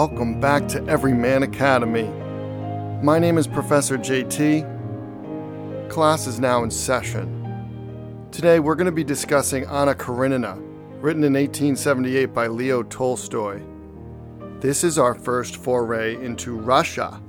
Welcome back to Everyman Academy. My name is Professor JT. Class is now in session. Today we're going to be discussing Anna Karenina, written in 1878 by Leo Tolstoy. This is our first foray into Russia.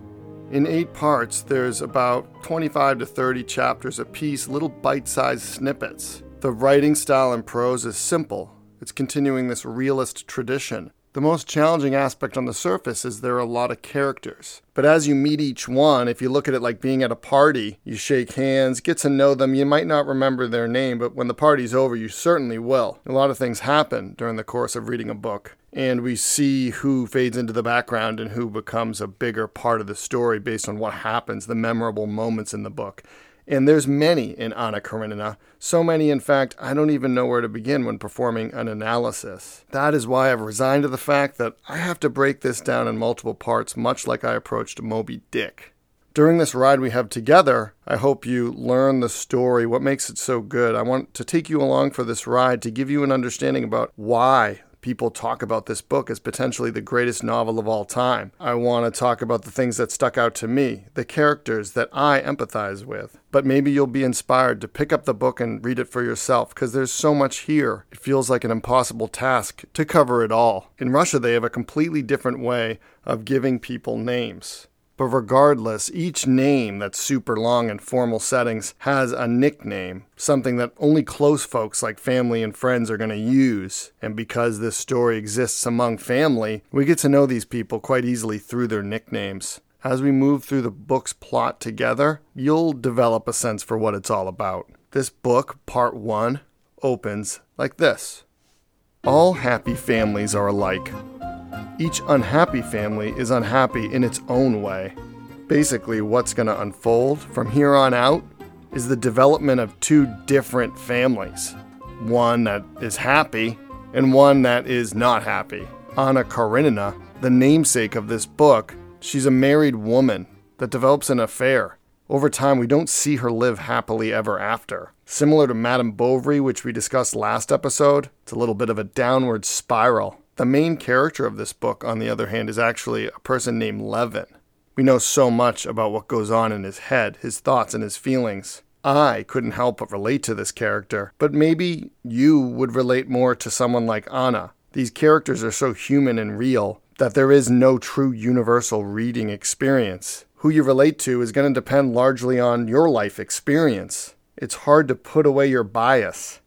In eight parts, there's about 25 to 30 chapters apiece, little bite sized snippets. The writing style and prose is simple, it's continuing this realist tradition. The most challenging aspect on the surface is there are a lot of characters. But as you meet each one, if you look at it like being at a party, you shake hands, get to know them. You might not remember their name, but when the party's over, you certainly will. A lot of things happen during the course of reading a book, and we see who fades into the background and who becomes a bigger part of the story based on what happens, the memorable moments in the book. And there's many in Anna Karenina. So many, in fact, I don't even know where to begin when performing an analysis. That is why I've resigned to the fact that I have to break this down in multiple parts, much like I approached Moby Dick. During this ride we have together, I hope you learn the story, what makes it so good. I want to take you along for this ride to give you an understanding about why people talk about this book as potentially the greatest novel of all time. I want to talk about the things that stuck out to me, the characters that I empathize with. But maybe you'll be inspired to pick up the book and read it for yourself because there's so much here. It feels like an impossible task to cover it all. In Russia, they have a completely different way of giving people names. But regardless, each name that's super long in formal settings has a nickname, something that only close folks like family and friends are going to use. And because this story exists among family, we get to know these people quite easily through their nicknames. As we move through the book's plot together, you'll develop a sense for what it's all about. This book, part one, opens like this All happy families are alike. Each unhappy family is unhappy in its own way. Basically, what's going to unfold from here on out is the development of two different families one that is happy and one that is not happy. Anna Karenina, the namesake of this book, she's a married woman that develops an affair. Over time, we don't see her live happily ever after. Similar to Madame Bovary, which we discussed last episode, it's a little bit of a downward spiral. The main character of this book, on the other hand, is actually a person named Levin. We know so much about what goes on in his head, his thoughts, and his feelings. I couldn't help but relate to this character, but maybe you would relate more to someone like Anna. These characters are so human and real that there is no true universal reading experience. Who you relate to is going to depend largely on your life experience. It's hard to put away your bias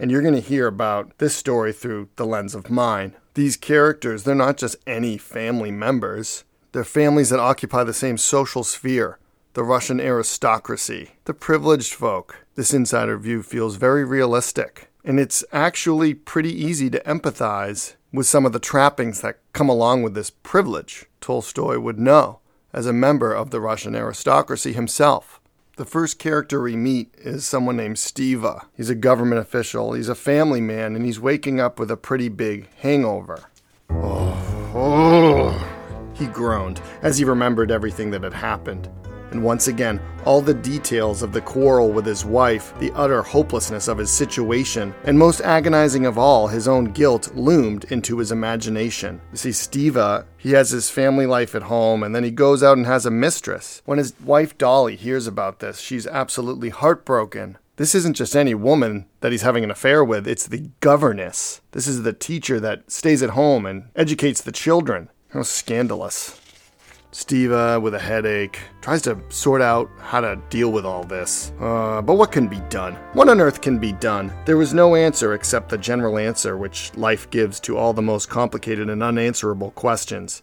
and you're going to hear about this story through the lens of mine. These characters, they're not just any family members, they're families that occupy the same social sphere the Russian aristocracy, the privileged folk. This insider view feels very realistic, and it's actually pretty easy to empathize with some of the trappings that come along with this privilege. Tolstoy would know as a member of the Russian aristocracy himself. The first character we meet is someone named Stiva. He's a government official, he's a family man, and he's waking up with a pretty big hangover. Oh, oh, he groaned as he remembered everything that had happened and once again, all the details of the quarrel with his wife, the utter hopelessness of his situation, and most agonizing of all, his own guilt loomed into his imagination. You see, Stiva, he has his family life at home, and then he goes out and has a mistress. When his wife Dolly hears about this, she's absolutely heartbroken. This isn't just any woman that he's having an affair with, it's the governess. This is the teacher that stays at home and educates the children. How scandalous. Stiva, with a headache, tries to sort out how to deal with all this. Uh, but what can be done? What on earth can be done? There was no answer except the general answer which life gives to all the most complicated and unanswerable questions.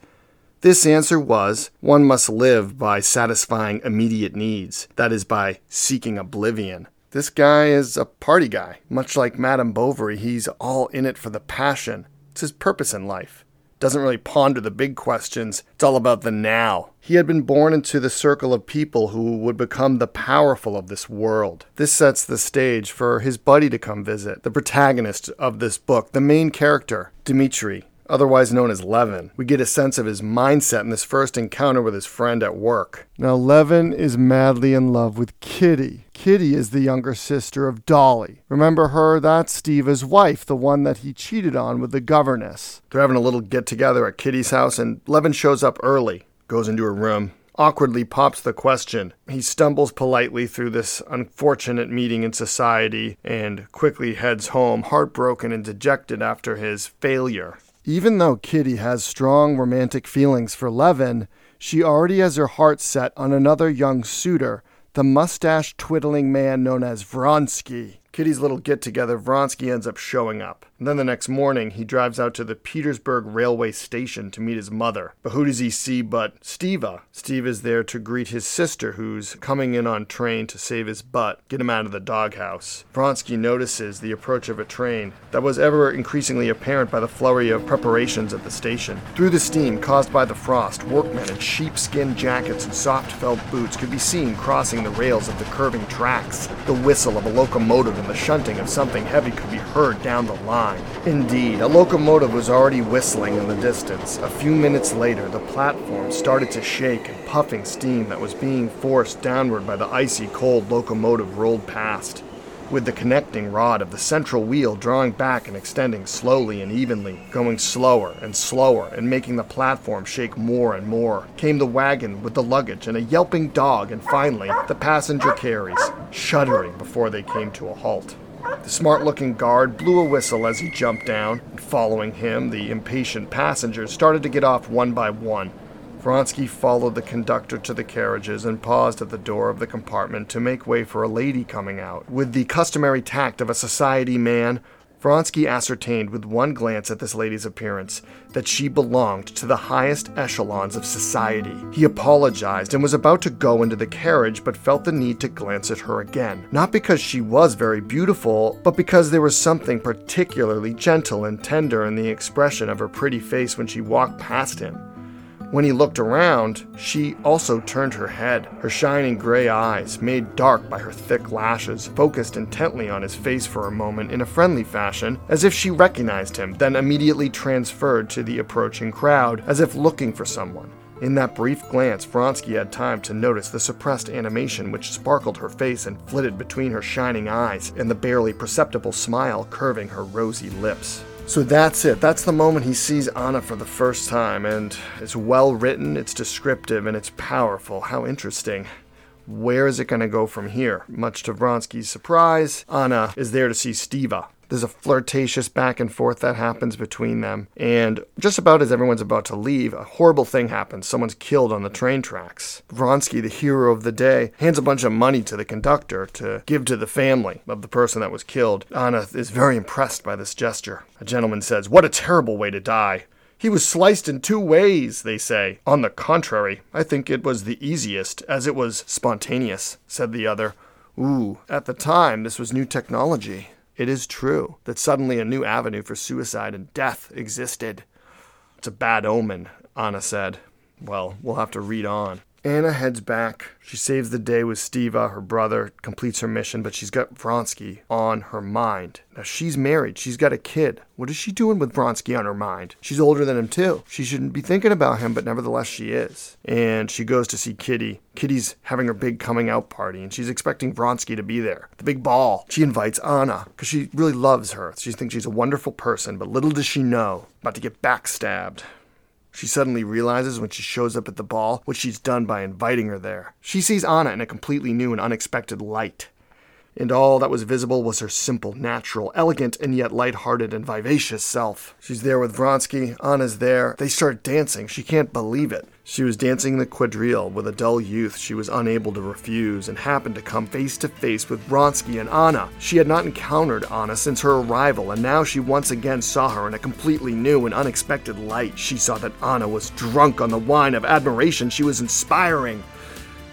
This answer was one must live by satisfying immediate needs, that is, by seeking oblivion. This guy is a party guy. Much like Madame Bovary, he's all in it for the passion. It's his purpose in life doesn't really ponder the big questions. It's all about the now. He had been born into the circle of people who would become the powerful of this world. This sets the stage for his buddy to come visit, the protagonist of this book, the main character, Dmitri, otherwise known as Levin. We get a sense of his mindset in this first encounter with his friend at work. Now, Levin is madly in love with Kitty. Kitty is the younger sister of Dolly. Remember her? That's Stiva's wife, the one that he cheated on with the governess. They're having a little get together at Kitty's house, and Levin shows up early, goes into her room, awkwardly pops the question. He stumbles politely through this unfortunate meeting in society and quickly heads home, heartbroken and dejected after his failure. Even though Kitty has strong romantic feelings for Levin, she already has her heart set on another young suitor, the mustache twiddling man known as Vronsky. Kitty's little get together, Vronsky ends up showing up. And then the next morning, he drives out to the Petersburg railway station to meet his mother. But who does he see but Steva? Steve is there to greet his sister, who's coming in on train to save his butt, get him out of the doghouse. Vronsky notices the approach of a train that was ever increasingly apparent by the flurry of preparations at the station. Through the steam caused by the frost, workmen in sheepskin jackets and soft felt boots could be seen crossing the rails of the curving tracks. The whistle of a locomotive and the shunting of something heavy could be heard down the Indeed, a locomotive was already whistling in the distance. A few minutes later, the platform started to shake and puffing steam that was being forced downward by the icy cold locomotive rolled past, with the connecting rod of the central wheel drawing back and extending slowly and evenly, going slower and slower and making the platform shake more and more. Came the wagon with the luggage and a yelping dog, and finally, the passenger carries, shuddering before they came to a halt. The smart looking guard blew a whistle as he jumped down, and following him, the impatient passengers started to get off one by one. Vronsky followed the conductor to the carriages and paused at the door of the compartment to make way for a lady coming out. With the customary tact of a society man, Vronsky ascertained with one glance at this lady's appearance that she belonged to the highest echelons of society. He apologized and was about to go into the carriage, but felt the need to glance at her again. Not because she was very beautiful, but because there was something particularly gentle and tender in the expression of her pretty face when she walked past him. When he looked around, she also turned her head. Her shining gray eyes, made dark by her thick lashes, focused intently on his face for a moment in a friendly fashion, as if she recognized him, then immediately transferred to the approaching crowd, as if looking for someone. In that brief glance, Vronsky had time to notice the suppressed animation which sparkled her face and flitted between her shining eyes, and the barely perceptible smile curving her rosy lips. So that's it. That's the moment he sees Anna for the first time, and it's well written, it's descriptive, and it's powerful. How interesting. Where is it going to go from here? Much to Vronsky's surprise, Anna is there to see Stiva, there's a flirtatious back and forth that happens between them. And just about as everyone's about to leave, a horrible thing happens. Someone's killed on the train tracks. Vronsky, the hero of the day, hands a bunch of money to the conductor to give to the family of the person that was killed. Anna is very impressed by this gesture. A gentleman says, What a terrible way to die. He was sliced in two ways, they say. On the contrary, I think it was the easiest, as it was spontaneous, said the other. Ooh, at the time, this was new technology. It is true that suddenly a new avenue for suicide and death existed. It's a bad omen, Anna said. Well, we'll have to read on. Anna heads back. She saves the day with Stiva, her brother, completes her mission, but she's got Vronsky on her mind. Now, she's married. She's got a kid. What is she doing with Vronsky on her mind? She's older than him, too. She shouldn't be thinking about him, but nevertheless, she is. And she goes to see Kitty. Kitty's having her big coming out party, and she's expecting Vronsky to be there. The big ball. She invites Anna because she really loves her. She thinks she's a wonderful person, but little does she know about to get backstabbed. She suddenly realizes when she shows up at the ball what she's done by inviting her there. She sees Anna in a completely new and unexpected light. And all that was visible was her simple, natural, elegant, and yet light-hearted and vivacious self. She's there with Vronsky. Anna's there. They start dancing. She can't believe it. She was dancing the quadrille with a dull youth she was unable to refuse and happened to come face to face with Vronsky and Anna. She had not encountered Anna since her arrival, and now she once again saw her in a completely new and unexpected light. She saw that Anna was drunk on the wine of admiration she was inspiring.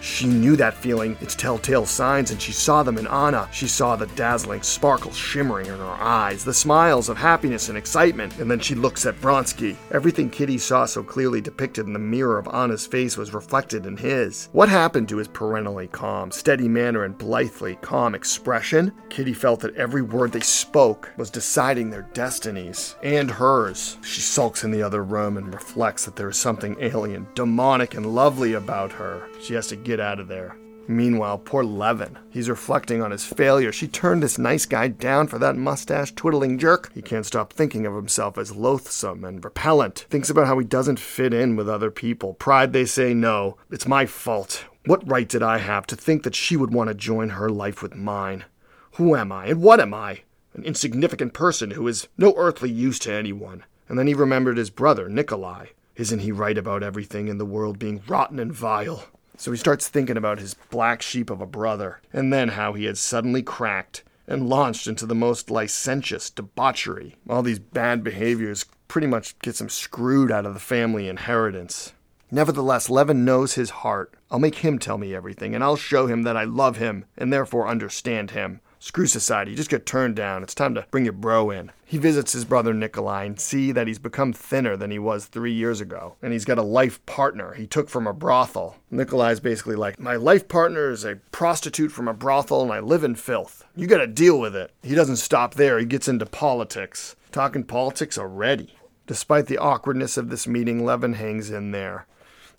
She knew that feeling, its telltale signs, and she saw them in Anna. She saw the dazzling sparkle shimmering in her eyes, the smiles of happiness and excitement, and then she looks at Vronsky. Everything Kitty saw so clearly depicted in the mirror of Anna's face was reflected in his. What happened to his perennially calm, steady manner and blithely calm expression? Kitty felt that every word they spoke was deciding their destinies and hers. She sulks in the other room and reflects that there is something alien, demonic, and lovely about her. She has to get out of there. Meanwhile, poor Levin. He's reflecting on his failure. She turned this nice guy down for that mustache twiddling jerk. He can't stop thinking of himself as loathsome and repellent. Thinks about how he doesn't fit in with other people. Pride, they say, no. It's my fault. What right did I have to think that she would want to join her life with mine? Who am I, and what am I? An insignificant person who is no earthly use to anyone. And then he remembered his brother, Nikolai. Isn't he right about everything in the world being rotten and vile? So he starts thinking about his black sheep of a brother, and then how he had suddenly cracked and launched into the most licentious debauchery. All these bad behaviors pretty much gets him screwed out of the family inheritance. Nevertheless, Levin knows his heart. I'll make him tell me everything, and I'll show him that I love him and therefore understand him. Screw society, you just get turned down. It's time to bring your bro in. He visits his brother Nikolai and see that he's become thinner than he was three years ago. And he's got a life partner he took from a brothel. Nikolai's basically like, My life partner is a prostitute from a brothel and I live in filth. You gotta deal with it. He doesn't stop there, he gets into politics. Talking politics already. Despite the awkwardness of this meeting, Levin hangs in there.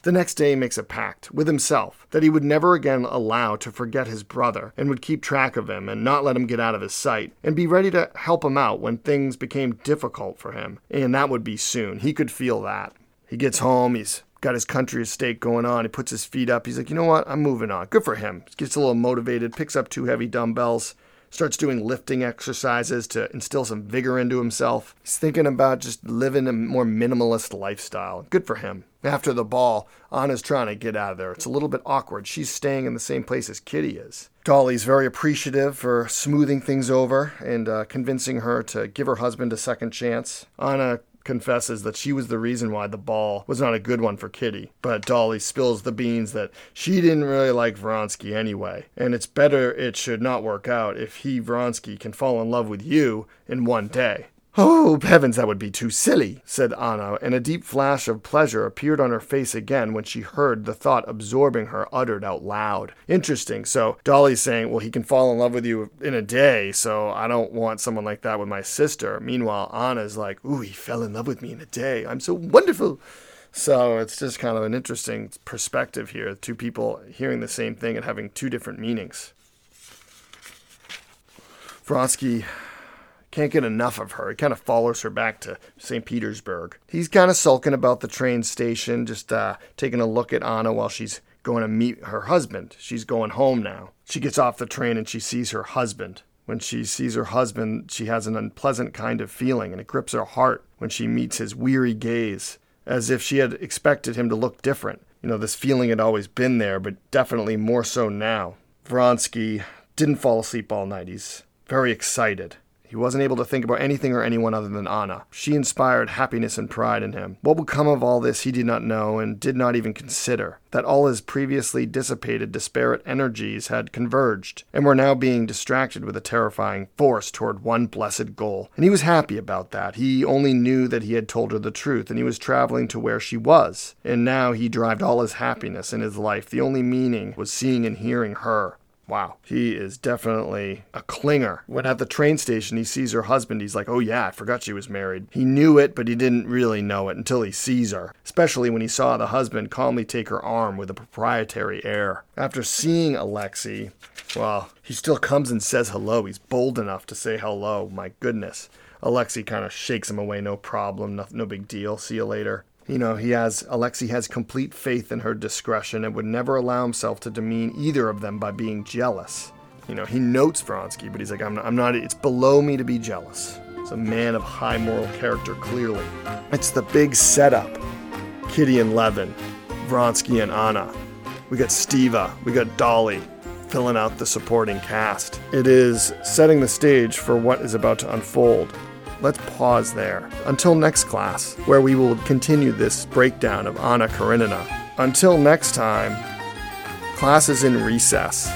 The next day, he makes a pact with himself that he would never again allow to forget his brother and would keep track of him and not let him get out of his sight and be ready to help him out when things became difficult for him. And that would be soon. He could feel that. He gets home, he's got his country estate going on. He puts his feet up. He's like, you know what? I'm moving on. Good for him. Gets a little motivated, picks up two heavy dumbbells, starts doing lifting exercises to instill some vigor into himself. He's thinking about just living a more minimalist lifestyle. Good for him. After the ball, Anna's trying to get out of there. It's a little bit awkward. She's staying in the same place as Kitty is. Dolly's very appreciative for smoothing things over and uh, convincing her to give her husband a second chance. Anna confesses that she was the reason why the ball was not a good one for Kitty. But Dolly spills the beans that she didn't really like Vronsky anyway, and it's better it should not work out if he, Vronsky, can fall in love with you in one day. Oh, heavens, that would be too silly, said Anna, and a deep flash of pleasure appeared on her face again when she heard the thought absorbing her uttered out loud. Interesting. So Dolly's saying, well, he can fall in love with you in a day, so I don't want someone like that with my sister. Meanwhile, Anna's like, ooh, he fell in love with me in a day. I'm so wonderful. So it's just kind of an interesting perspective here. Two people hearing the same thing and having two different meanings. Vronsky can't get enough of her. He kind of follows her back to St. Petersburg. He's kind of sulking about the train station, just uh, taking a look at Anna while she's going to meet her husband. She's going home now. She gets off the train and she sees her husband. When she sees her husband, she has an unpleasant kind of feeling, and it grips her heart when she meets his weary gaze, as if she had expected him to look different. You know, this feeling had always been there, but definitely more so now. Vronsky didn't fall asleep all night. He's very excited. He wasn't able to think about anything or anyone other than Anna. She inspired happiness and pride in him. What would come of all this he did not know and did not even consider. That all his previously dissipated, disparate energies had converged and were now being distracted with a terrifying force toward one blessed goal. And he was happy about that. He only knew that he had told her the truth and he was traveling to where she was. And now he derived all his happiness in his life. The only meaning was seeing and hearing her. Wow, he is definitely a clinger. When at the train station he sees her husband, he's like, oh yeah, I forgot she was married. He knew it, but he didn't really know it until he sees her, especially when he saw the husband calmly take her arm with a proprietary air. After seeing Alexei, well, he still comes and says hello. He's bold enough to say hello, my goodness. Alexei kind of shakes him away, no problem, no, no big deal, see you later. You know, he has Alexei has complete faith in her discretion and would never allow himself to demean either of them by being jealous. You know, he notes Vronsky, but he's like, I'm not, I'm not, it's below me to be jealous. It's a man of high moral character, clearly. It's the big setup. Kitty and Levin, Vronsky and Anna. We got Stiva, we got Dolly, filling out the supporting cast. It is setting the stage for what is about to unfold let's pause there. Until next class, where we will continue this breakdown of Anna Karenina. Until next time, Class is in recess.